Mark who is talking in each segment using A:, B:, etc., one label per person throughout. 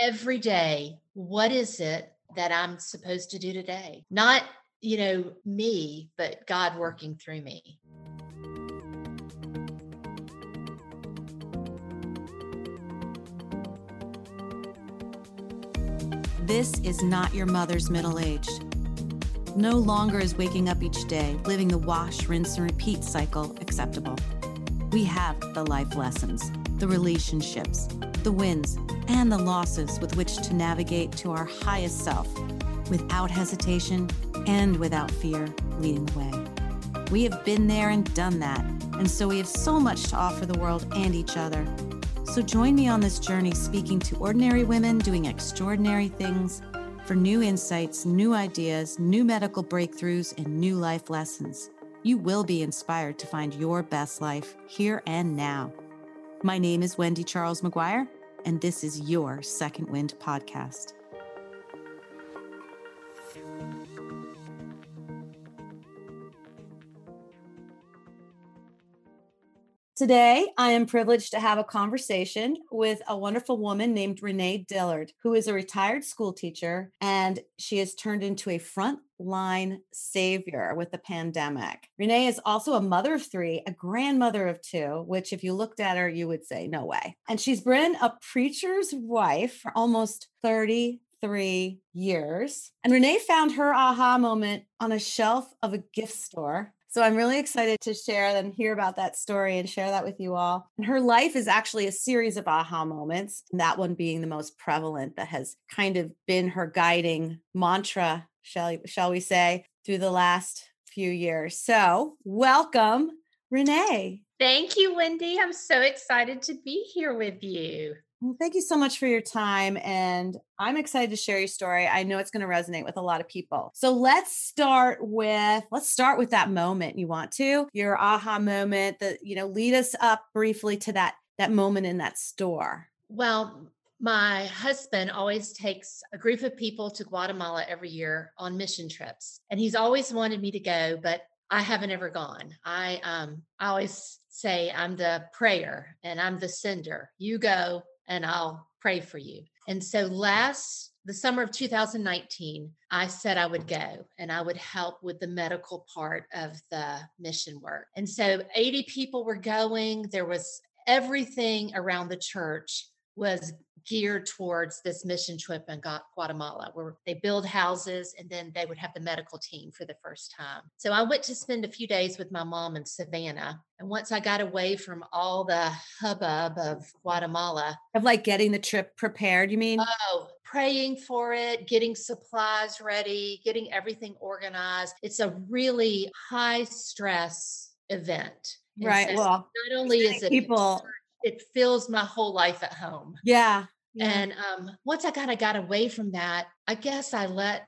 A: every day, what is it that I'm supposed to do today? Not, you know, me, but God working through me.
B: This is not your mother's middle age. No longer is waking up each day, living the wash, rinse, and repeat cycle acceptable. We have the life lessons, the relationships, the wins, and the losses with which to navigate to our highest self without hesitation and without fear leading the way. We have been there and done that, and so we have so much to offer the world and each other. So join me on this journey speaking to ordinary women doing extraordinary things for new insights, new ideas, new medical breakthroughs, and new life lessons. You will be inspired to find your best life here and now. My name is Wendy Charles McGuire, and this is your Second Wind podcast. Today, I am privileged to have a conversation with a wonderful woman named Renee Dillard, who is a retired school teacher and she has turned into a frontline savior with the pandemic. Renee is also a mother of three, a grandmother of two, which, if you looked at her, you would say, no way. And she's been a preacher's wife for almost 33 years. And Renee found her aha moment on a shelf of a gift store so I'm really excited to share and hear about that story and share that with you all. And her life is actually a series of aha moments, that one being the most prevalent that has kind of been her guiding mantra, shall, shall we say, through the last few years. So, welcome, Renee.
A: Thank you, Wendy. I'm so excited to be here with you.
B: Well, thank you so much for your time. And I'm excited to share your story. I know it's going to resonate with a lot of people. So let's start with let's start with that moment you want to, your aha moment that, you know, lead us up briefly to that that moment in that store.
A: Well, my husband always takes a group of people to Guatemala every year on mission trips. And he's always wanted me to go, but I haven't ever gone. I um I always say I'm the prayer and I'm the sender. You go, and I'll pray for you. And so last the summer of 2019, I said I would go and I would help with the medical part of the mission work. And so 80 people were going. There was everything around the church was geared towards this mission trip in Guatemala, where they build houses and then they would have the medical team for the first time. So I went to spend a few days with my mom in Savannah. And once I got away from all the hubbub of Guatemala,
B: of like getting the trip prepared, you mean?
A: Oh, praying for it, getting supplies ready, getting everything organized. It's a really high stress event.
B: And right. So well,
A: not only is it people it fills my whole life at home.
B: Yeah.
A: yeah. And um, once I kind of got away from that, I guess I let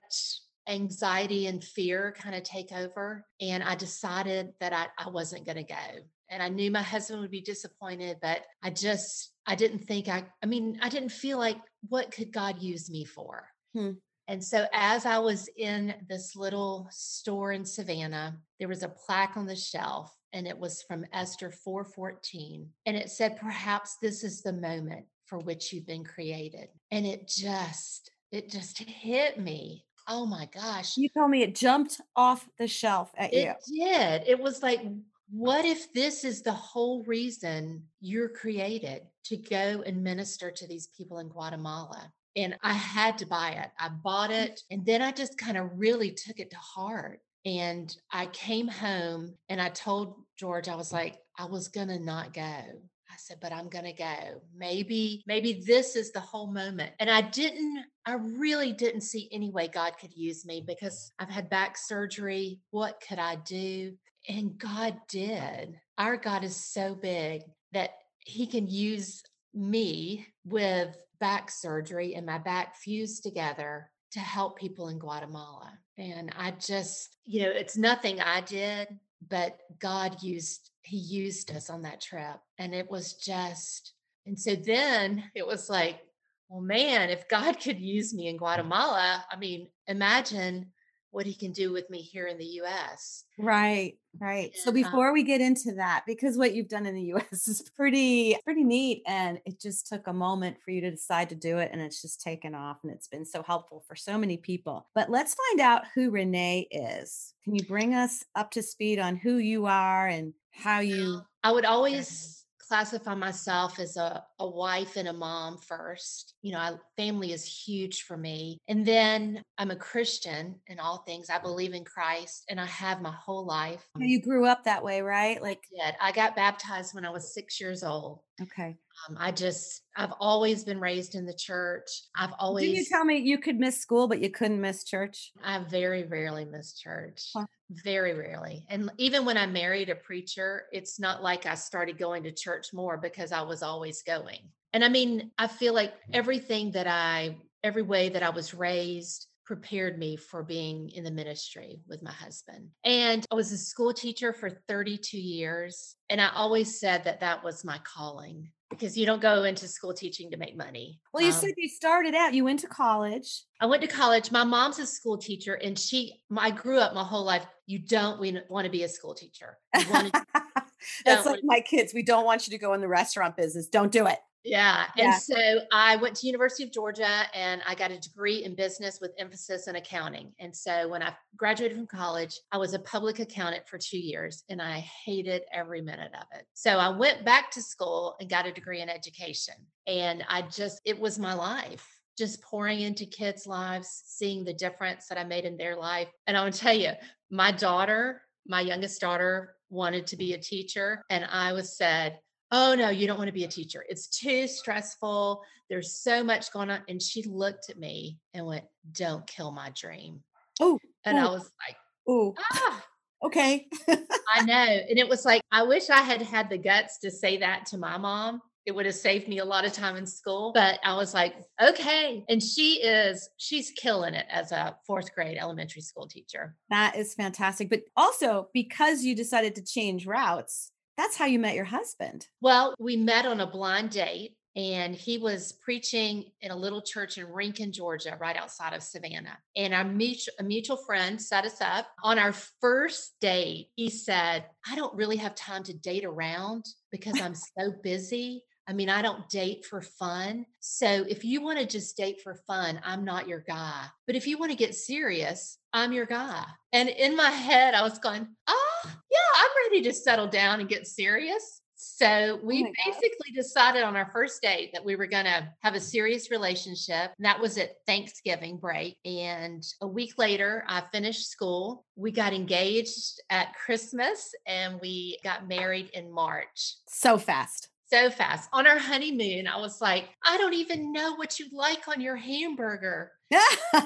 A: anxiety and fear kind of take over. And I decided that I, I wasn't going to go. And I knew my husband would be disappointed, but I just, I didn't think I, I mean, I didn't feel like what could God use me for? Hmm. And so, as I was in this little store in Savannah, there was a plaque on the shelf and it was from Esther 4:14 and it said perhaps this is the moment for which you've been created. And it just it just hit me. Oh my gosh.
B: You told me it jumped off the shelf at
A: it
B: you.
A: It did. It was like what if this is the whole reason you're created to go and minister to these people in Guatemala? And I had to buy it. I bought mm. it and then I just kind of really took it to heart and I came home and I told George, I was like, I was going to not go. I said, but I'm going to go. Maybe, maybe this is the whole moment. And I didn't, I really didn't see any way God could use me because I've had back surgery. What could I do? And God did. Our God is so big that He can use me with back surgery and my back fused together to help people in Guatemala. And I just, you know, it's nothing I did, but God used, He used us on that trip. And it was just, and so then it was like, well, man, if God could use me in mm. Guatemala, I mean, imagine what he can do with me here in the US.
B: Right, right. So
A: And, um
B: before we get into that, because what you've done in the US is pretty pretty neat and it just took a moment for you to decide to do it and it's just taken off and it's been so helpful for so many people. But let's find out who Renee is. Can you bring us up to speed on who you are and how you
A: I would always classify myself as a, a wife and a mom first. You know, I, family is huge for me. And then I'm a Christian in all things. I believe in Christ and I have my whole life.
B: you grew up that way, right?
A: I
B: Like
A: did. I got baptized when I was six years old.
B: okay.
A: Um, I just, I've always been raised in the church. I've always,
B: Didn't you tell me you could miss school but you couldn't miss church?
A: I very rarely miss church.
B: Huh.
A: Very rarely. And even when I married a preacher, it's not like I started going to church more because I was always going. And I mean, I feel like mm-hmm. everything that I, every way that I was raised, prepared me for being in the ministry with my husband. And I was a school teacher for 32 years. And I always said that that was my calling because you don't go into school teaching to make money.
B: Well, you
A: Um,
B: said you started out, you went to college.
A: I went to college. My mom's a school teacher, and she, I grew up my whole life. You don't want to be a school teacher. You wanna-
B: That's like my kids. We don't want you to go in the restaurant business. Don't do it.
A: Yeah.
B: Yeah.
A: And so I went to University of Georgia, and I got a degree in business with emphasis in accounting. And so when I graduated from college, I was a public accountant for two years, and I hated every minute of it. So I went back to school and got a degree in education, and I just, it was my life. Just pouring into kids' lives, seeing the difference that I made in their life. And I want to tell you, my daughter, my youngest daughter, wanted to be a teacher. And I was said, Oh, no, you don't want to be a teacher. It's too stressful. There's so much going on. And she looked at me and went, Don't kill my dream.
B: Oh,
A: And I
B: oh.
A: was like,
B: oh,
A: Ah,
B: okay.
A: I know. And it was like, I wish I had had the guts to say that to my mom. It would have saved me a lot of time in school. But I was like, okay. And she is, she's killing it as a fourth grade elementary school teacher.
B: that is fantastic. But also because you decided to change routes, that's how you met your husband.
A: Well, we met on a blind date. And he was preaching in a little church in Rincon, Georgia, right outside of Savannah. And our mutual, a mutual friend set us up. On our first date, he said, I don't really have time to date around because I'm so busy. I mean, I don't date for fun. So if you want to just date for fun, I'm not your guy. But if you want to get serious, I'm your guy. And in my head, I was going, oh, yeah, I'm ready to settle down and get serious. So oh we
B: my God.
A: basically decided on our first date that we were going to have a serious relationship. And that was at Thanksgiving break. And a week later, I finished school. We got engaged at Christmas and we got married in March
B: So fast.
A: So fast. On our honeymoon, I was like, I don't even know what you like on your hamburger.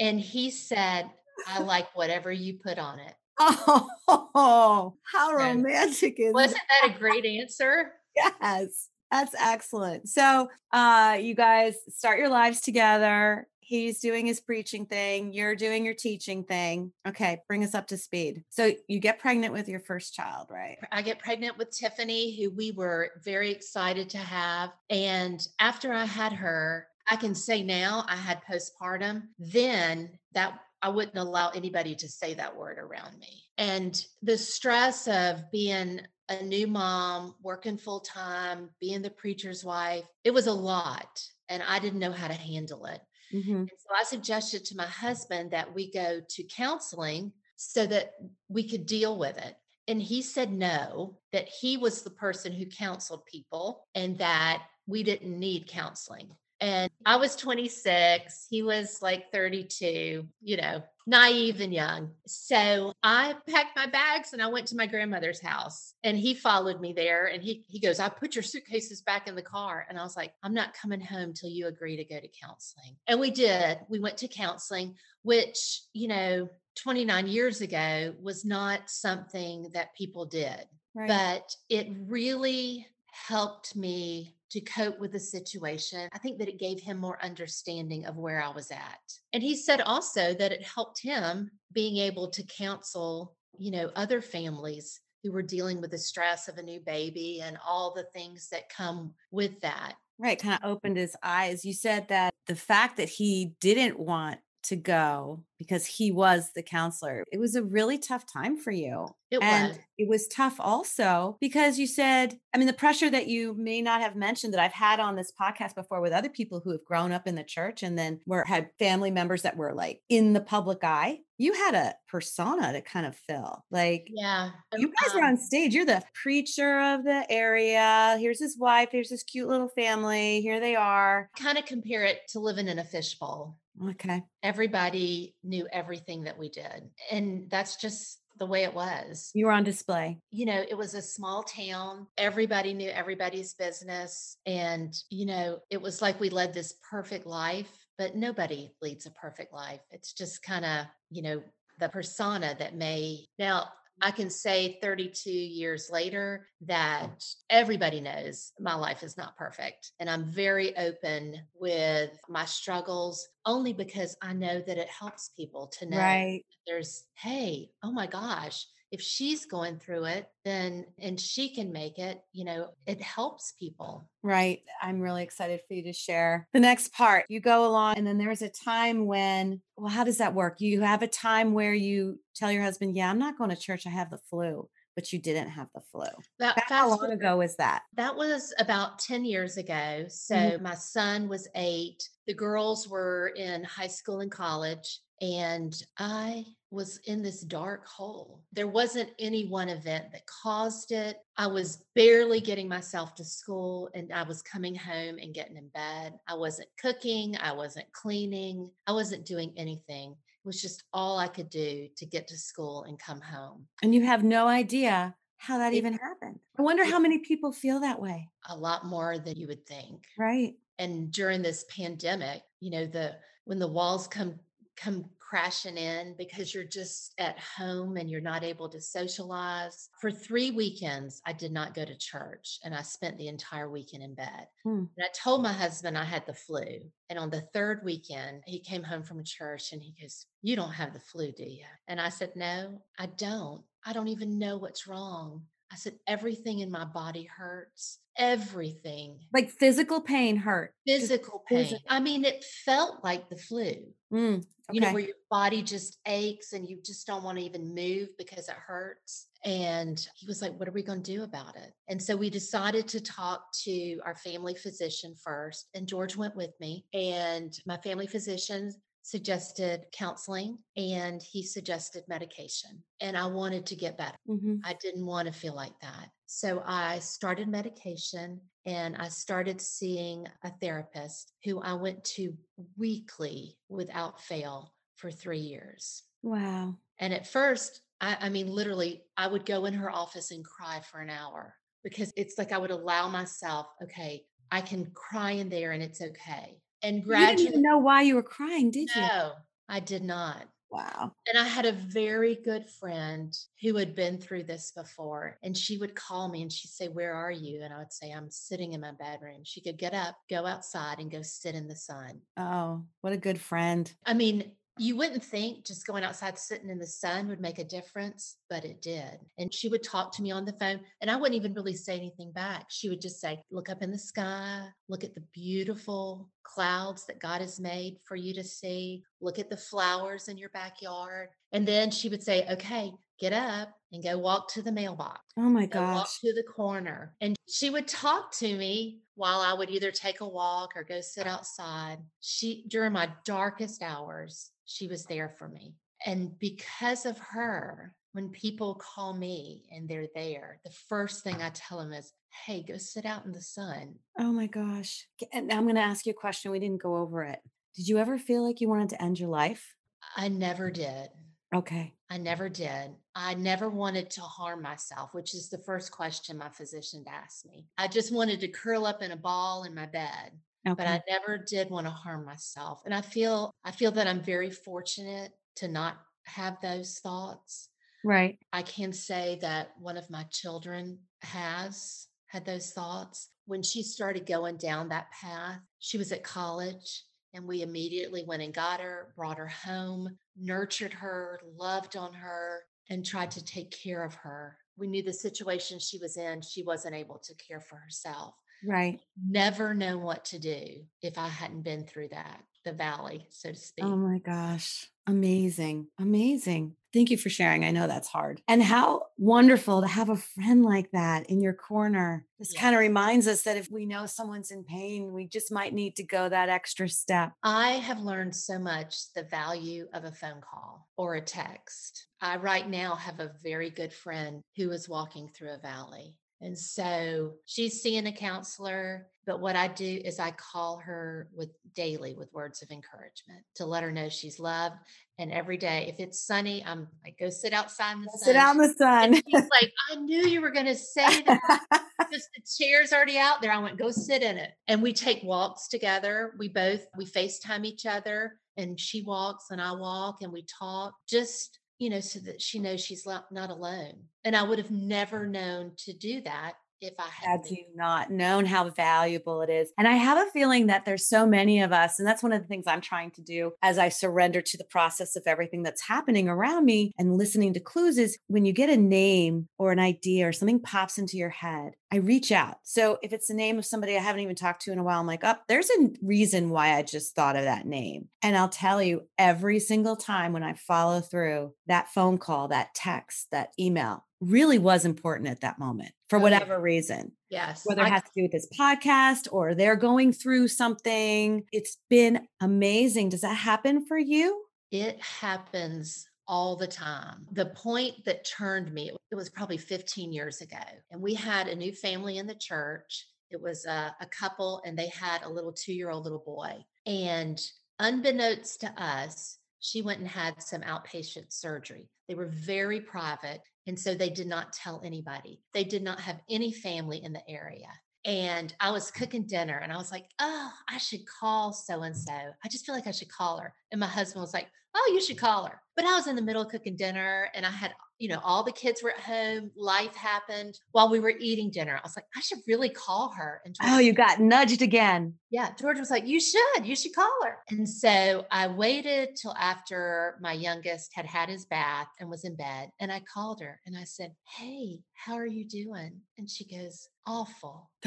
A: And he said, I like whatever you put on it.
B: oh, how
A: So,
B: romantic is
A: Wasn't that a great answer?
B: Yes, that's excellent. So, uh, you guys start your lives together. He's doing his preaching thing. You're doing your teaching thing. Okay, bring us up to speed. So, you get pregnant with your first child, right?
A: I get pregnant with Tiffany, who we were very excited to have. And after I had her, I can say now I had postpartum. Then that I wouldn't allow anybody to say that word around me. And the stress of being a new mom, working full time, being the preacher's wife, it was a lot. And I didn't know how to handle it.
B: Mhm.
A: And so I suggested to my husband that we go to counseling so that we could deal with it. And he said no, that he was the person who counseled people and that we didn't need counseling. And I was 26, he was like 32, you know, naive and young. So I packed my bags and I went to my grandmother's house and he followed me there and he he goes, "I put your suitcases back in the car." And I was like, "I'm not coming home till you agree to go to counseling." And we did. We went to counseling, which, you know, 29 years ago was not something that people did
B: Right.
A: but it really helped me to cope with the situation. I think that it gave him more understanding of where I was at. And he said also that it helped him being able to counsel, you know, other families who were dealing with the stress of a new baby and all the things that come with that.
B: right. Kind of opened his eyes. You said that the fact that he didn't want to go because he was the counselor. It was a really tough time for you.
A: It
B: and
A: was.
B: it was tough also because you said, I mean, the pressure that you may not have mentioned that I've had on this podcast before with other people who have grown up in the church and then were had family members that were like in the public eye. You had a persona to kind of fill. Like
A: Yeah.
B: you guys were
A: um,
B: on stage. You're the preacher of the area. Here's his wife. Here's his cute little family. Here they are.
A: kind of compare it to living in a fishbowl.
B: Okay.
A: Everybody knew everything that we did. And that's just the way it was.
B: You were on display.
A: You know, it was a small town. Everybody knew everybody's business. And, you know, it was like we led this perfect life, but nobody leads a perfect life. It's just kind of, you know, the persona that may now I can say 32 years later that everybody knows my life is not perfect. And I'm very open with my struggles only because I know that it helps people to know
B: Right.
A: there's, hey, oh my gosh, if she's going through it, then and she can make it, you know, it helps people.
B: Right. I'm really excited for you to share the next part. You go along, and then there's a time when, well, how does that work? You have a time where you tell your husband, Yeah, I'm not going to church. I have the flu, but you didn't have the flu.
A: That
B: How long ago was that?
A: That was about 10 years ago. So
B: Mhm.
A: my son was eight. The girls were in high school and college. And I was in this dark hole. There wasn't any one event that caused it. I was barely getting myself to school and I was coming home and getting in bed. I wasn't cooking. I wasn't cleaning. I wasn't doing anything. It was just all I could do to get to school and come home.
B: And you have no idea how that even happened. I wonder how many people feel that way.
A: A lot more than you would think.
B: Right.
A: And during this pandemic you know the when the walls come come crashing in because you're just at home and you're not able to socialize. For 3 weekends I did not go to church and I spent the entire weekend in bed.
B: Hmm.
A: and I told my husband I had the flu and on the third weekend he came home from church and he goes you don't have the flu do you and I said no I don't. I don't even know what's wrong I said everything in my body hurts everything
B: Like physical pain hurt.
A: Physical pain.
B: physical.
A: I mean, it felt like the flu,
B: Mm,
A: you know, where your body just aches and you just don't want to even move because it hurts. And he was like, What are we going to do about it? And so we decided to talk to our family physician first. And George went with me. And my family physician suggested counseling and he suggested medication. And I wanted to get better.
B: Mhm.
A: I didn't want to feel like that. So I started medication and I started seeing a therapist who I went to weekly without fail for three years.
B: Wow.
A: And at first, I, I mean, literally, I would go in her office and cry for an hour because it's like I would allow myself, okay, I can cry in there and it's okay. And
B: You didn't even know why you were crying, did you?
A: no, I did not.
B: Wow.
A: And I had a very good friend who had been through this before. And she would call me and she'd say, Where are you? And I would say, I'm sitting in my bedroom. She could get up, go outside, and go sit in the sun.
B: Oh, what a good friend.
A: I mean, you wouldn't think just going outside sitting in the sun would make a difference, but it did. And she would talk to me on the phone, and I wouldn't even really say anything back. She would just say, Look up in the sky, look at the beautiful clouds that God has made for you to see, look at the flowers in your backyard. And then she would say, Okay, get up and go walk to the mailbox
B: Oh my
A: go walk
B: gosh.
A: to the corner. And she would talk to me while I would either take a walk or go sit outside. She, during my darkest hours, she was there for me. And because of her, when people call me and they're there, the first thing I tell them is, hey, go sit out in the sun.
B: Oh my gosh. And I'm going to ask you a question. We didn't go over it. Did you ever feel like you wanted to end your life?
A: I never did.
B: Okay.
A: I never did. I never wanted to harm myself, which is the first question my physician asked me. I just wanted to curl up in a ball in my bed.
B: Okay.
A: but I never did want to harm myself. And I feel I feel that I'm very fortunate to not have those thoughts.
B: right.
A: I can say that one of my children has had those thoughts. When she started going down that path, she was at college and we immediately went and got her, brought her home, nurtured her, loved on her, and tried to take care of her. We knew the situation she was in, she wasn't able to care for herself.
B: Right.
A: Never know what to do if I hadn't been through that, the valley, so to oh speak.
B: Oh my gosh. Amazing. Amazing. Thank you for sharing. I know that's hard. And how wonderful to have a friend like that in your corner. This
A: Yeah.
B: kind of reminds us that if we know someone's in pain, we just might need to go that extra step.
A: I have learned so much the value of a phone call or a text. I right now have a very good friend who is walking through a valley. And so she's seeing a counselor, but what I do is I call her with daily with words of encouragement to let her know she's loved. And every day, if it's sunny, I'm like, go sit outside in the sun.
B: Sit out in the sun.
A: And she's like, I knew you were going to say that. Just the chair's already out there. I went, go sit in it. And we take walks together. We both, we FaceTime each other and she walks and I walk and we talk just, you know, so that she knows she's not alone. And I would have never mm. known to do that if I had.
B: you not known how valuable it is. And I have a feeling that there's so many of us, and that's one of the things I'm trying to do as I surrender to the process of everything that's happening around me and listening to clues is when you get a name or an idea or something pops into your head, I reach out. So if it's the name of somebody I haven't even talked to in a while, I'm like, oh, there's a reason why I just thought of that name. And I'll tell you every single time when I follow through that phone call, that text, that email really was important at that moment for
A: Oh,
B: whatever reason
A: Yes.
B: whether it
A: I-
B: has to do with this podcast or they're going through something. It's been amazing. Does that happen for you?
A: It happens all the time. The point that turned me, it was probably 15 years ago. And we had a new family in the church. It was a, a couple, and they had a little two year old little boy. And unbeknownst to us, she went and had some outpatient surgery. They were very private. And so they did not tell anybody. They did not have any family in the area. And I was cooking dinner and I was like, oh, I should call so and so. I just feel like I should call her. And my husband was like, oh, you should call her. But I was in the middle of cooking dinner and I had, you know, all the kids were at home. Life happened while we were eating dinner. I was like, I should really call her. And
B: Oh, you got nudged again.
A: yeah, George was like, You should, you should call her. And so I waited till after my youngest had had his bath and was in bed. And I called her and I said, Hey, how are you doing? And she goes, Awful.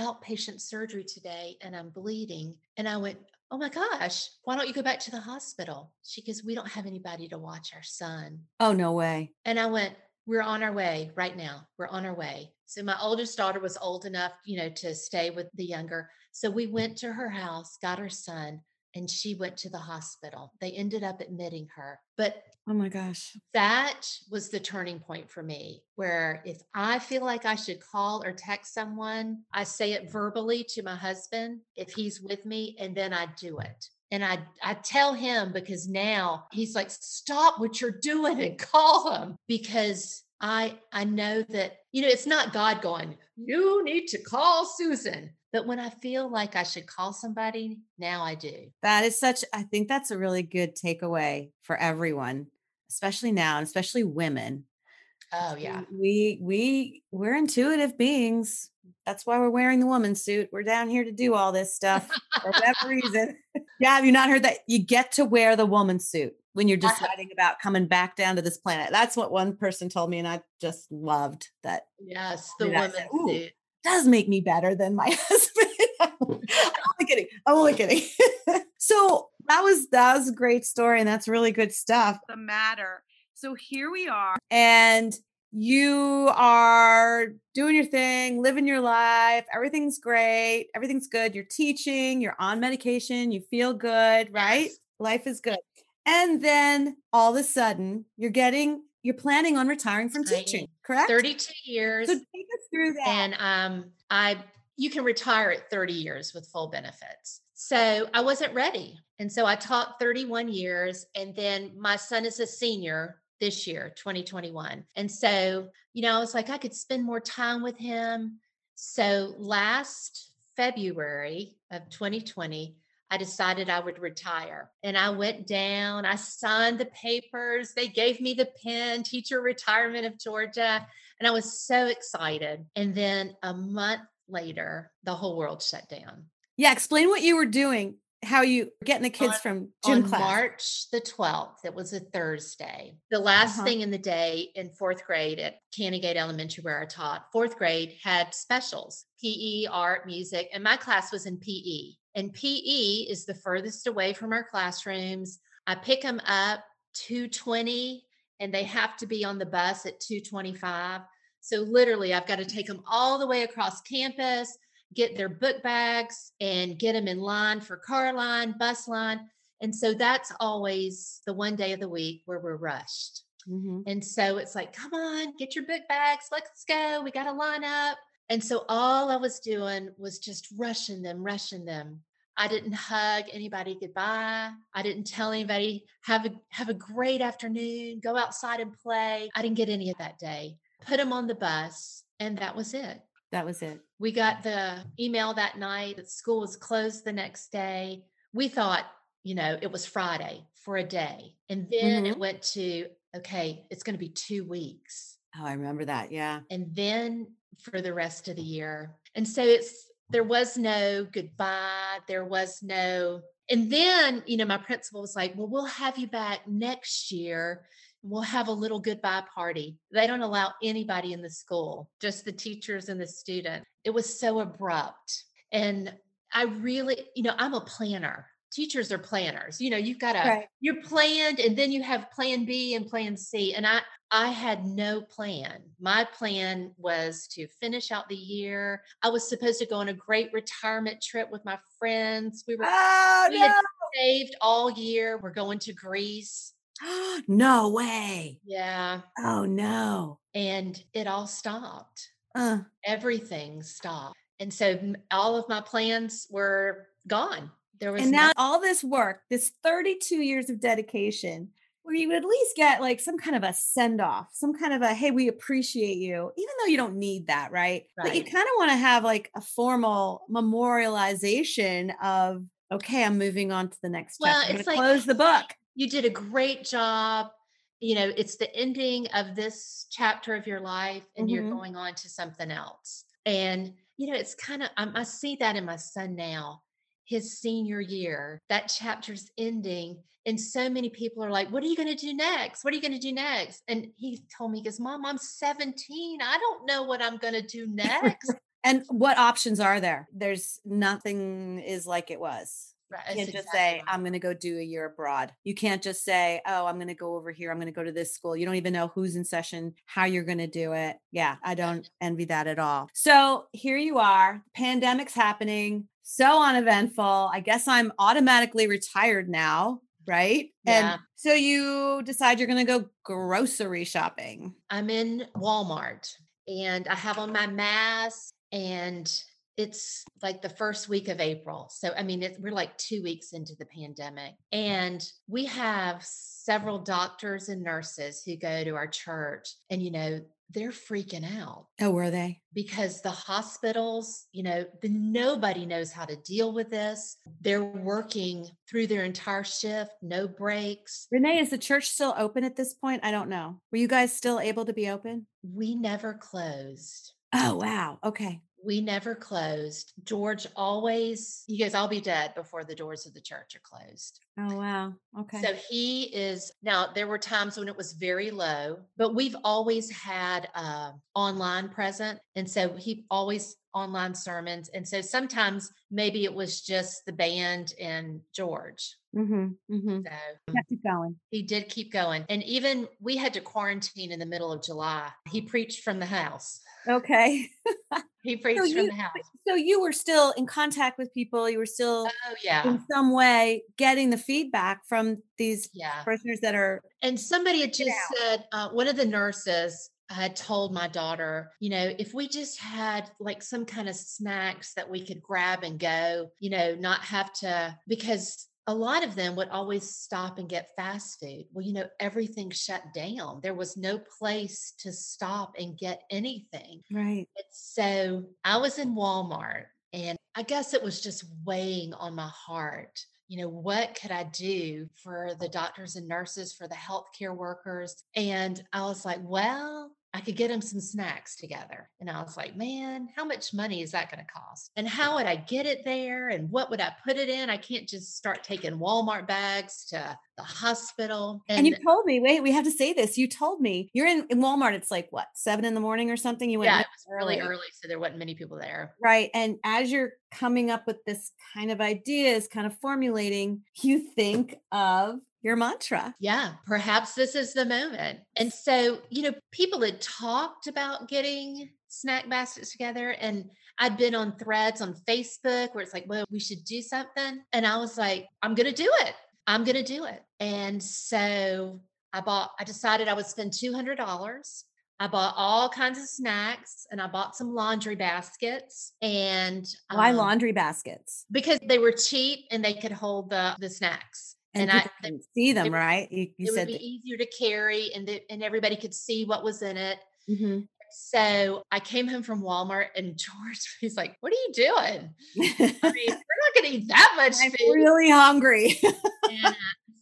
A: Outpatient surgery today and I'm bleeding. And I went, Oh my gosh, why don't you go back to the hospital? She goes, We don't have anybody to watch our son.
B: oh, no way.
A: And I went, We're on our way right now. We're on our way. So my oldest daughter was old enough, you know, to stay with the younger. So we went to her house, got her son, and she went to the hospital. They ended up admitting her. But
B: Oh my gosh.
A: that was the turning point for me where if I feel like I should call or text someone, I say it verbally to my husband if he's with me, and then I do it. And I, I tell him because now he's like, stop what you're doing and call him because I I know that, you know, it's not God going, you need to call Susan. But when I feel like I should call somebody, now I do.
B: That is such, I think that's a really good takeaway for everyone, especially now, and especially women.
A: Oh yeah.
B: We, we, we're intuitive beings. That's why we're wearing the woman suit. We're down here to do all this stuff for whatever reason. Yeah, have you not heard that? You get to wear the woman suit when you're deciding about coming back down to this planet. That's what one person told me, and I just loved that.
A: Yes, the woman
B: said,
A: suit.
B: Does make me better than my husband. I'm only kidding. I'm only kidding. so that was that was a great story, and that's really good stuff. The matter. So here we are, and you are doing your thing, living your life. Everything's great. Everything's good. You're teaching. You're on medication. You feel good, right?
A: Yes.
B: Life is good. And then all of a sudden, you're getting. You're planning on retiring from teaching, correct?
A: 32 years.
B: So take us through that.
A: and um i you can retire at 30 years with full benefits so i wasn't ready and so i taught 31 years and then my son is a senior this year 2021 and so you know i was like i could spend more time with him so last february of 2020 I decided I would retire. And I went down, I signed the papers. They gave me the pen, Teacher Retirement of Georgia. And I was so excited. And then a month later, the whole world shut down.
B: Yeah, explain what you were doing. How you getting the kids
A: On-
B: from gym
A: on
B: class.
A: March the 12th, it was a Thursday. The last
B: Uh-huh.
A: thing in the day in fourth grade at Canongate Elementary, where I taught, fourth grade had specials PE, art, music, and my class was in PE. And PE is the furthest away from our classrooms. I pick them up 220 and they have to be on the bus at 225. So literally, I've got to take them all the way across campus, get their book bags, and get them in line for car line, bus line. And so that's always the one day of the week where we're rushed.
B: Mhm.
A: And so it's like, come on, get your book bags. Let's go. We got to line up. And so all I was doing was just rushing them, rushing them. I didn't hug anybody goodbye. I didn't tell anybody have a have a great afternoon, go outside and play. I didn't get any of that day. Put them on the bus and that was it.
B: That was it.
A: We got the email that night that school was closed the next day. We thought, you know, it was Friday for a day. And then it mm-hmm. went to, okay, it's going to be two weeks.
B: Oh, I remember that. Yeah.
A: And then for the rest of the year. And so it's, there was no goodbye. There was no, and then, you know, my principal was like, well, we'll have you back next year. We'll have a little goodbye party. They don't allow anybody in the school, just the teachers and the student. It was so abrupt. And I really, you know, I'm a planner. Teachers are planners. You know, you've got to,
B: Right.
A: you're planned and then you have plan B and plan C. And I, I had no plan. My plan was to finish out the year. I was supposed to go on a great retirement trip with my friends. We were
B: Oh,
A: we had saved all year. We're going to Greece.
B: no. way.
A: Yeah.
B: Oh, no.
A: And it all stopped.
B: Uh,
A: Everything stopped. And so all of my plans were gone. There was
B: and now all this work, this 32 years of dedication, where you would at least get like some kind of a send off, some kind of a, hey, we appreciate you, even though you don't need that, right? But you kind of want to have like a formal memorialization of, okay, I'm moving on to the next
A: Well,
B: chapter. I'm
A: it's like-
B: close the book.
A: You did a great job. You know, it's the ending of this chapter of your life, and you're
B: Mhm.
A: going on to something else. And, you know, it's kind of, I see that in my son now, his senior year, that chapter's ending. And so many people are like, What are you going to do next? What are you going to do next? And he told me, He goes, Mom, I'm 17. I don't know what I'm going to do next.
B: And what options are there? There's nothing is like it was.
A: Right,
B: You can't just say,
A: right.
B: I'm going to go do a year abroad. You can't just say, oh, I'm going to go over here. I'm going to go to this school. You don't even know who's in session, how you're going to do it. Yeah, I don't envy that at all. So here you are, pandemic's happening, so uneventful. I guess I'm automatically retired now, right?
A: Yeah.
B: And so you decide you're going to go grocery shopping.
A: I'm in Walmart and I have on my mask and it's like the first week of April. So, I mean, it, we're like two weeks into the pandemic. And we have several doctors and nurses who go to our church and, you know, they're freaking out
B: Oh, were they?
A: because the hospitals, you know, the, nobody knows how to deal with this. They're working through their entire shift, no breaks.
B: Renee, is the church still open at this point? I don't know. Were you guys still able to be open?
A: We never closed.
B: Oh, wow. Okay.
A: We never closed. George always, he goes, I'll be dead before the doors of the church are closed.
B: Oh, wow. Okay.
A: So he is now, there were times when it was very low, but we've always had uh, online present. And so he always online sermons. And so sometimes maybe it was just the band and George.
B: mm-hmm. Mm-hmm.
A: So
B: Kept it going.
A: he did keep going. And even we had to quarantine in the middle of July. He preached from the house.
B: Okay.
A: He preached
B: you-
A: from the house.
B: So you were still in contact with people. You were still
A: Oh, yeah.
B: in some way getting the feedback from these
A: Yeah.
B: prisoners that are
A: And somebody had just said, uh, one of the nurses had told my daughter, you know, if we just had like some kind of snacks that we could grab and go, you know, not have to, because a lot of them would always stop and get fast food. Well, you know, everything shut down. There was no place to stop and get anything.
B: right.
A: And so I was in Walmart and I guess it was just weighing on my heart. You know, what could I do for the doctors and nurses, for the healthcare workers? And I was like, well, I could get them some snacks together. And I was like, man, how much money is that going to cost? And how would I get it there? And what would I put it in? I can't just start taking Walmart bags to the hospital.
B: And, and you told me, wait, we have to say this. You told me you're in, in Walmart. It's like what, seven in the morning or something? You went
A: yeah, it was really early. early. So there wasn't many people there.
B: Right. And as you're coming up with this kind of ideas, kind of formulating, you think of your mantra.
A: Yeah, perhaps this is the moment. And so, you know, people had talked about getting snack baskets together and I'd been on threads on Facebook where it's like, well, we should do something. And I was like, I'm going to do it. I'm going to do it. And so I bought, I decided I would spend $200. I bought all kinds of snacks and I bought some laundry baskets. And
B: why um, laundry baskets?
A: Because they were cheap and they could hold the, the snacks
B: and, and I can see them, right?
A: You, you it said would be that. easier to carry, and the, and everybody could see what was in it. Mm-hmm. So I came home from Walmart, and George he's like, "What are you doing? I mean, we're not going to eat that much
B: I'm food. really hungry."
A: and I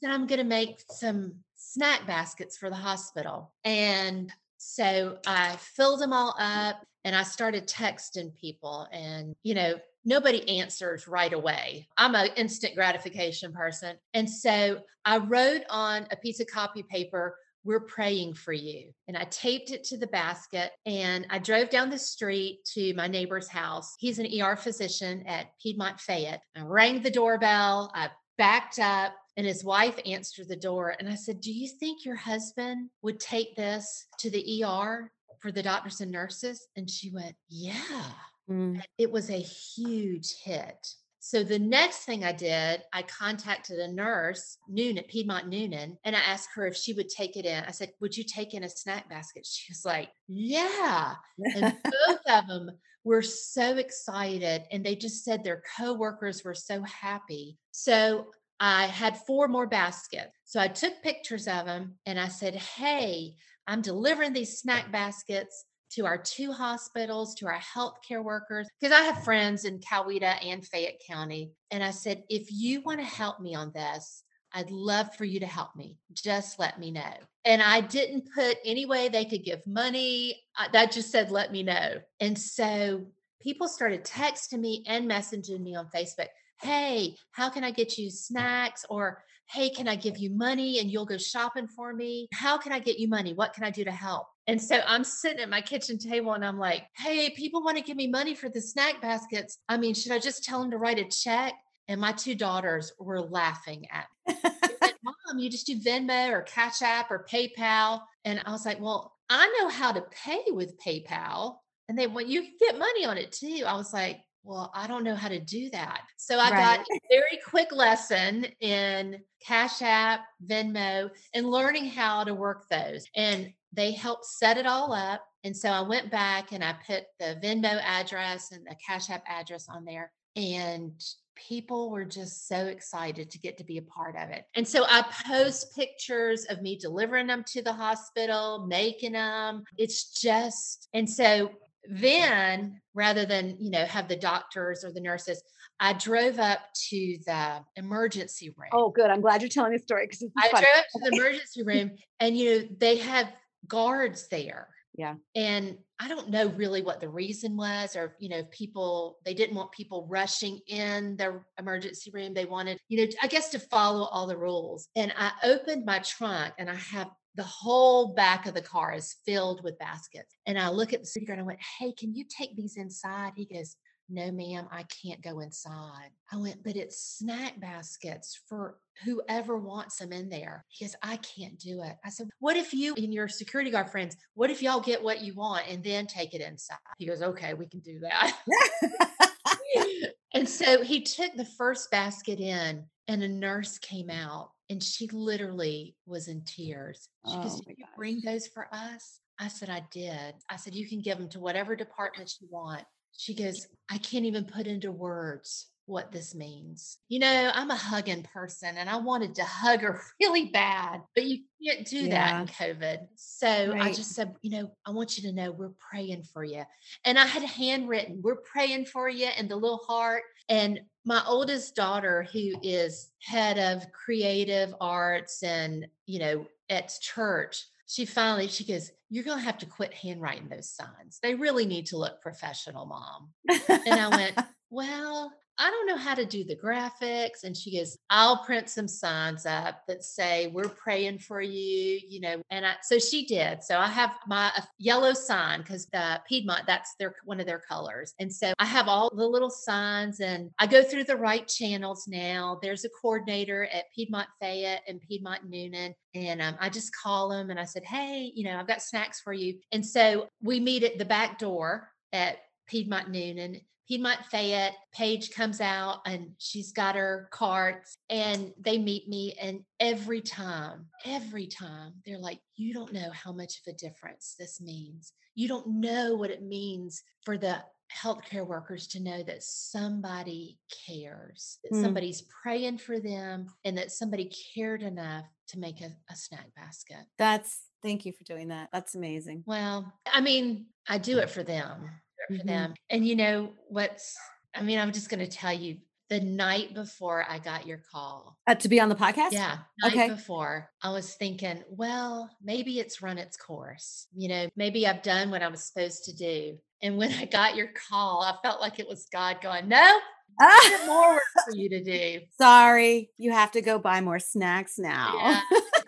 A: said, "I'm going to make some snack baskets for the hospital." And so I filled them all up, and I started texting people, and you know, nobody answers right away. I'm an instant gratification person. And so I wrote on a piece of copy paper, we're praying for you. And I taped it to the basket and I drove down the street to my neighbor's house. He's an ER physician at Piedmont Fayette. I rang the doorbell. I backed up and his wife answered the door. And I said, Do you think your husband would take this to the ER for the doctors and nurses? And she went, Yeah. Mm. It was a huge hit. So the next thing I did, I contacted a nurse, Noon at Piedmont Newnan, and I asked her if she would take it in. I said, Would you take in a snack basket? She was like, Yeah. And both of them were so excited. And they just said their coworkers were so happy. So I had four more baskets. So I took pictures of them and I said, Hey, I'm delivering these snack baskets to our two hospitals, to our healthcare workers, because I have friends in Coweta and Fayette County. And I said, if you want to help me on this, I'd love for you to help me. Just let me know. And I didn't put any way they could give money. That just said, let me know. And so people started texting me and messaging me on Facebook. Hey, how can I get you snacks? Or hey, can I give you money and you'll go shopping for me? How can I get you money? What can I do to help? And so I'm sitting at my kitchen table and I'm like, hey, people want to give me money for the snack baskets. I mean, should I just tell them to write a check? And my two daughters were laughing at me. Mom, you just do Venmo or Cash App or PayPal. And I was like, well, I know how to pay with PayPal. And they want you can get money on it too. I was like, well, I don't know how to do that. So I right. got a very quick lesson in Cash App, Venmo, and learning how to work those. And they helped set it all up. And so I went back and I put the Venmo address and the Cash App address on there. And people were just so excited to get to be a part of it. And so I post pictures of me delivering them to the hospital, making them. It's just, and so then rather than, you know, have the doctors or the nurses, I drove up to the emergency room.
B: Oh, good. I'm glad you're telling the story because
A: I fun. drove up to the emergency room and, you know, they have guards there.
B: Yeah.
A: And I don't know really what the reason was, or, you know, people, they didn't want people rushing in the emergency room. They wanted, you know, I guess to follow all the rules. And I opened my trunk and I have the whole back of the car is filled with baskets. And I look at the security guard and I went, Hey, can you take these inside? He goes, No, ma'am, I can't go inside. I went, But it's snack baskets for whoever wants them in there. He goes, I can't do it. I said, What if you and your security guard friends, what if y'all get what you want and then take it inside? He goes, Okay, we can do that. and so he took the first basket in, and a nurse came out and she literally was in tears. She oh goes, Did you bring those for us? I said, I did. I said, You can give them to whatever department you want. She goes, I can't even put into words what this means. You know, I'm a hugging person and I wanted to hug her really bad, but you can't do yeah. that in COVID. So right. I just said, you know, I want you to know we're praying for you. And I had handwritten, we're praying for you and the little heart. And my oldest daughter, who is head of creative arts and, you know, at church, she finally she goes, You're gonna have to quit handwriting those signs. They really need to look professional, mom. and I went, Well, I don't know how to do the graphics. And she goes, I'll print some signs up that say, We're praying for you, you know. And I, so she did. So I have my yellow sign because the Piedmont, that's their one of their colors. And so I have all the little signs and I go through the right channels now. There's a coordinator at Piedmont Fayette and Piedmont Newnan. And um, I just call them and I said, Hey, you know, I've got snacks for you. And so we meet at the back door at Piedmont Newnan Piedmont Fayette. Paige comes out and she's got her carts and they meet me. And every time, every time, they're like, You don't know how much of a difference this means. You don't know what it means for the healthcare workers to know that somebody cares, that mm. somebody's praying for them, and that somebody cared enough to make a, a snack basket.
B: That's Thank you for doing that. That's amazing.
A: Well, I mean, I do it for them for mm-hmm. them. And you know what's, I mean, I'm just going to tell you the night before I got your call.
B: Uh, to be on the podcast?
A: Yeah. okay. before, I was thinking, well, maybe it's run its course. You know, maybe I've done what I was supposed to do. And when I got your call, I felt like it was God going, no, ah! more work for you to do.
B: Sorry, you have to go buy more snacks now. Yeah.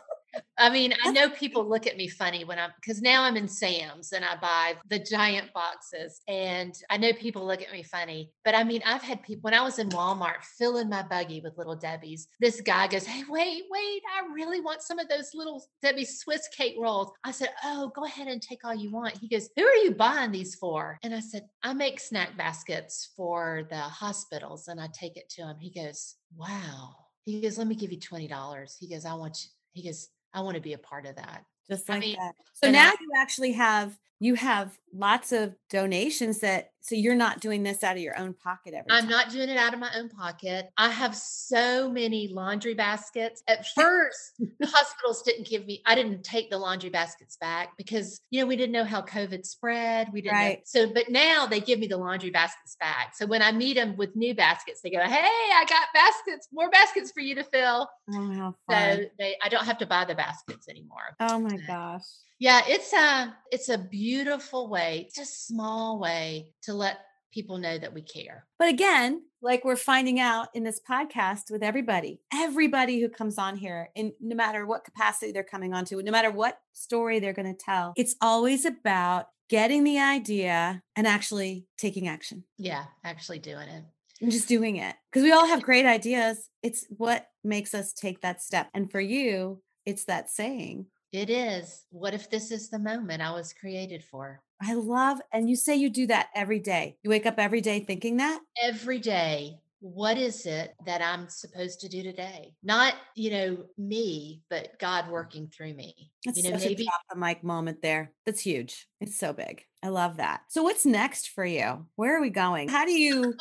A: I mean, I know people look at me funny when I'm because now I'm in Sam's and I buy the giant boxes. And I know people look at me funny, but I mean, I've had people when I was in Walmart filling my buggy with little Debbie's. This guy goes, Hey, wait, wait, I really want some of those little Debbie Swiss cake rolls. I said, Oh, go ahead and take all you want. He goes, Who are you buying these for? And I said, I make snack baskets for the hospitals and I take it to him. He goes, Wow. He goes, Let me give you $20. He goes, I want you. He goes, I want to be a part of that.
B: Just like I mean, that. So now I, you actually have you have lots of donations that so you're not doing this out of your own pocket every
A: I'm not doing it out of my own pocket. I have so many laundry baskets. At first, the hospitals didn't give me I didn't take the laundry baskets back because you know we didn't know how COVID spread. We didn't right. know. So but now they give me the laundry baskets back. So when I meet them with new baskets, they go, "Hey, I got baskets, more baskets for you to fill."
B: Oh, how fun.
A: So they I don't have to buy the baskets anymore.
B: Oh my gosh.
A: Yeah, it's a it's a beautiful way, it's a small way to let people know that we care.
B: But again, like we're finding out in this podcast with everybody, everybody who comes on here, and no matter what capacity they're coming onto, no matter what story they're going to tell, it's always about getting the idea and actually taking action.
A: Yeah, actually doing it.
B: And just doing it. Because we all have great ideas. It's what makes us take that step. And for you, it's that saying
A: it is. What if this is the moment I was created for?
B: I love, and you say you do that every day. You wake up every day thinking that?
A: Every day what is it that I'm supposed to do today? Not, you know, me, but God working through me.
B: That's
A: you
B: know, such maybe a drop the mic moment there. That's huge. It's so big. I love that. So what's next for you? Where are we going? How do you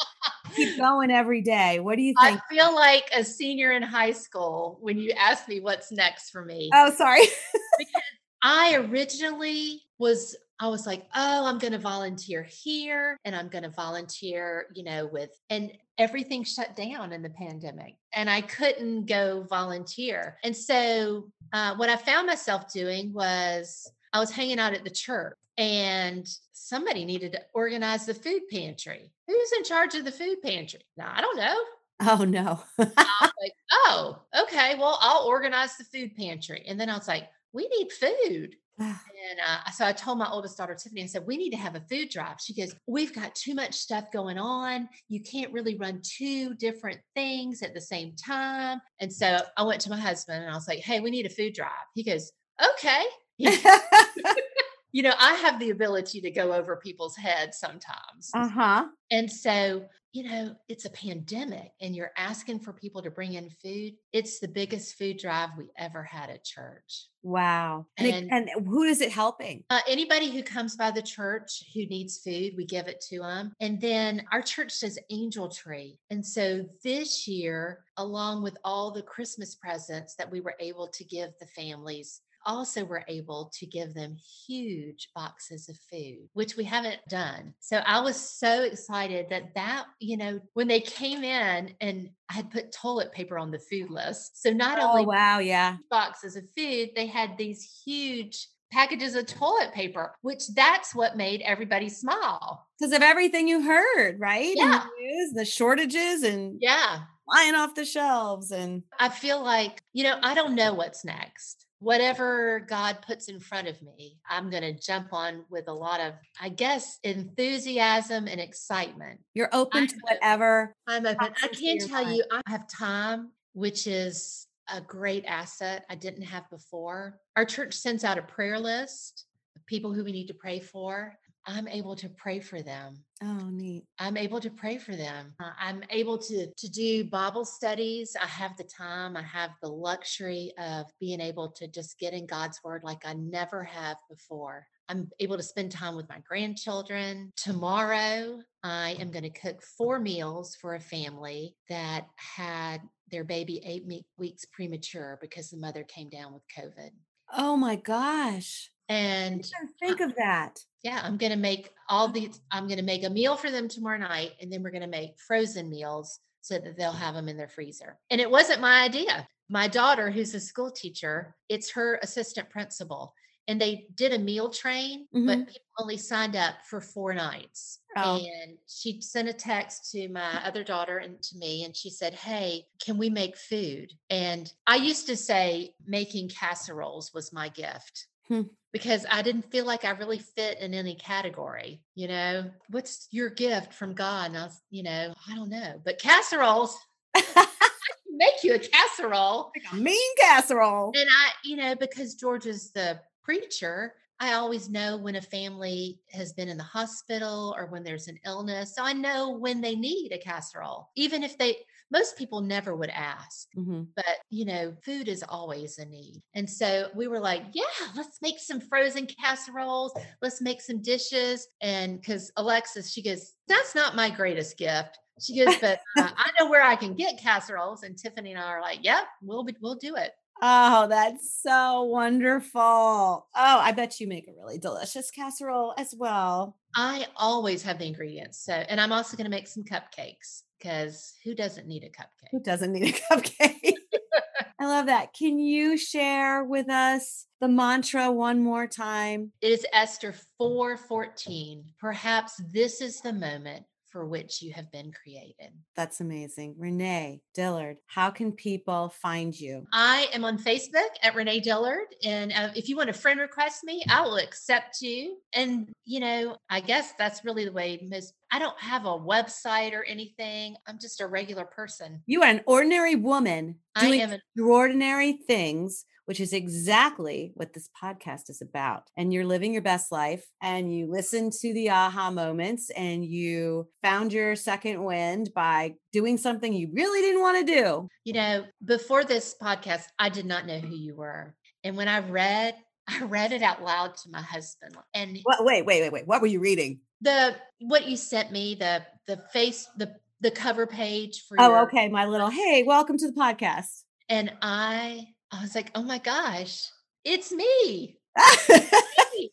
B: keep going every day? What do you think?
A: I feel like a senior in high school when you ask me what's next for me.
B: Oh, sorry.
A: because I originally was I was like, oh, I'm going to volunteer here and I'm going to volunteer, you know, with, and everything shut down in the pandemic and I couldn't go volunteer. And so uh, what I found myself doing was I was hanging out at the church and somebody needed to organize the food pantry. Who's in charge of the food pantry? Now, I don't know.
B: Oh no.
A: like, oh, okay. Well, I'll organize the food pantry. And then I was like, we need food. and uh, so I told my oldest daughter, Tiffany, I said, we need to have a food drive. She goes, We've got too much stuff going on. You can't really run two different things at the same time. And so I went to my husband and I was like, Hey, we need a food drive. He goes, Okay. you know, I have the ability to go over people's heads sometimes.
B: Uh huh.
A: And so you know, it's a pandemic and you're asking for people to bring in food. It's the biggest food drive we ever had at church.
B: Wow. And, and, it, and who is it helping?
A: Uh, anybody who comes by the church who needs food, we give it to them. And then our church says angel tree. And so this year, along with all the Christmas presents that we were able to give the families, also were able to give them huge boxes of food, which we haven't done. So I was so excited that that, you know, when they came in and I had put toilet paper on the food list. So not
B: Oh,
A: only
B: wow. Yeah.
A: boxes of food, they had these huge packages of toilet paper, which that's what made everybody smile.
B: Because of everything you heard, right?
A: Yeah.
B: the news, the shortages and
A: Yeah.
B: flying off the shelves. And
A: I feel like, you know, I don't know what's next. Whatever God puts in front of me, I'm going to jump on with a lot of, I guess, enthusiasm and excitement.
B: you're open
A: I'm
B: to whatever.
A: I'm open. I can tell you, I have time, which is a great asset I didn't have before. Our church sends out a prayer list of people who we need to pray for. I'm able to pray for them.
B: Oh, neat.
A: I'm able to pray for them. Uh, I'm able to to do Bible studies. I have the time. I have the luxury of being able to just get in God's word like I never have before. I'm able to spend time with my grandchildren. Tomorrow, I am going to cook four meals for a family that had their baby eight me- weeks premature because the mother came down with COVID.
B: Oh my gosh.
A: And
B: think of that.
A: Yeah, I'm going to make all these. I'm going to make a meal for them tomorrow night, and then we're going to make frozen meals so that they'll have them in their freezer. And it wasn't my idea. My daughter, who's a school teacher, it's her assistant principal, and they did a meal train,
B: Mhm.
A: but people only signed up for four nights.
B: Oh.
A: And she sent a text to my other daughter and to me, and she said, Hey, can we make food? And I used to say making casseroles was my gift
B: Hmm.
A: Because I didn't feel like I really fit in any category. You know, what's your gift from God? And I was, you know, I don't know, but casseroles make you a casserole.
B: Like a mean casserole.
A: And I, you know, because George is the preacher, I always know when a family has been in the hospital or when there's an illness. So I know when they need a casserole, even if they, most people never would ask,
B: Mhm.
A: but you know, food is always a need. And so we were like, yeah, let's make some frozen casseroles. Let's make some dishes. And because Alexis, she goes, that's not my greatest gift. She goes, but uh, I know where I can get casseroles. And Tiffany and I are like, yep, we'll be, we'll do it.
B: Oh, that's so wonderful. Oh, I bet you make a really delicious casserole as well.
A: I always have the ingredients. So, and I'm also going to make some cupcakes because who doesn't need a cupcake?
B: Who doesn't need a cupcake? I love that. Can you share with us the mantra one more time?
A: It is Esther 4:14. Perhaps this is the moment for which you have been created.
B: That's amazing. Renee Dillard, how can people find you?
A: I am on Facebook at Renee Dillard. And uh, if you want to friend request me, I will accept you. And, you know, I guess that's really the way most, I don't have a website or anything. I'm just a regular person.
B: You are an ordinary woman
A: I
B: doing
A: am an
B: extraordinary things, which is exactly what this podcast is about. And you're living your best life and you listen to the aha moments and you found your second wind by doing something you really didn't want to do.
A: You know, before this podcast, I did not know who you were. And when I read, I read it out loud to my husband. And
B: What, wait, wait, wait, wait. What were you reading?
A: the what you sent me, the the face, the the cover page for
B: Oh,
A: your
B: okay. My little, hey, welcome to the podcast.
A: and I I was like, oh my gosh, it's me. me."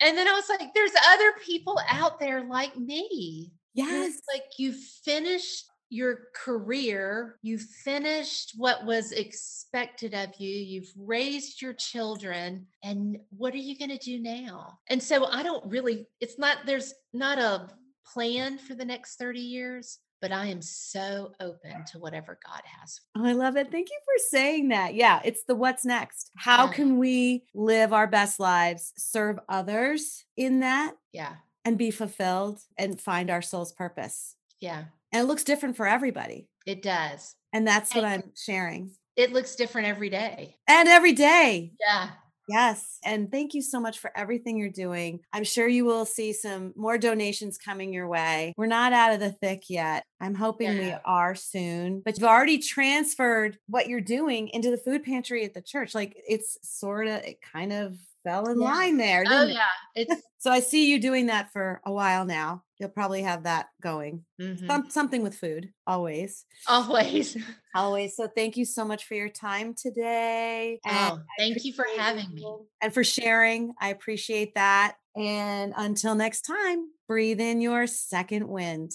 A: and then I was like, there's other people out there like me.
B: Yes.
A: It's like you finished your career, you finished what was expected of you, you've raised your children, and what are you going to do now? And so I don't really, it's not, there's not a plan for the next 30 years, but I am so open to whatever God has.
B: Oh, I love it. Thank you for saying that. Yeah, it's the what's next. How
A: Yeah.
B: can we live our best lives, serve others in that,
A: Yeah.
B: and be fulfilled and find our soul's purpose?
A: Yeah.
B: And it looks different for everybody.
A: It does.
B: And that's what
A: And-
B: I'm sharing.
A: It looks different every day.
B: And every day.
A: Yeah.
B: Yes. And thank you so much for everything you're doing. I'm sure you will see some more donations coming your way. We're not out of the thick yet. I'm hoping we are soon, but you've already transferred what you're doing into the food pantry at the church. Like it's sort of, it kind of fell in
A: Yeah.
B: line there.
A: Oh, yeah. It's,
B: So I see you doing that for a while now. You'll probably have that going.
A: Mhm.
B: Some, something with food, always.
A: Always.
B: Always. So thank you so much for your time today. and
A: Oh, thank you for having me.
B: And for sharing. I appreciate that. And until next time, breathe in your second wind.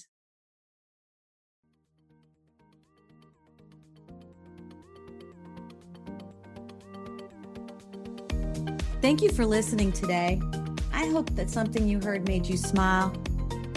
B: Thank you for listening today. I hope that something you heard made you smile,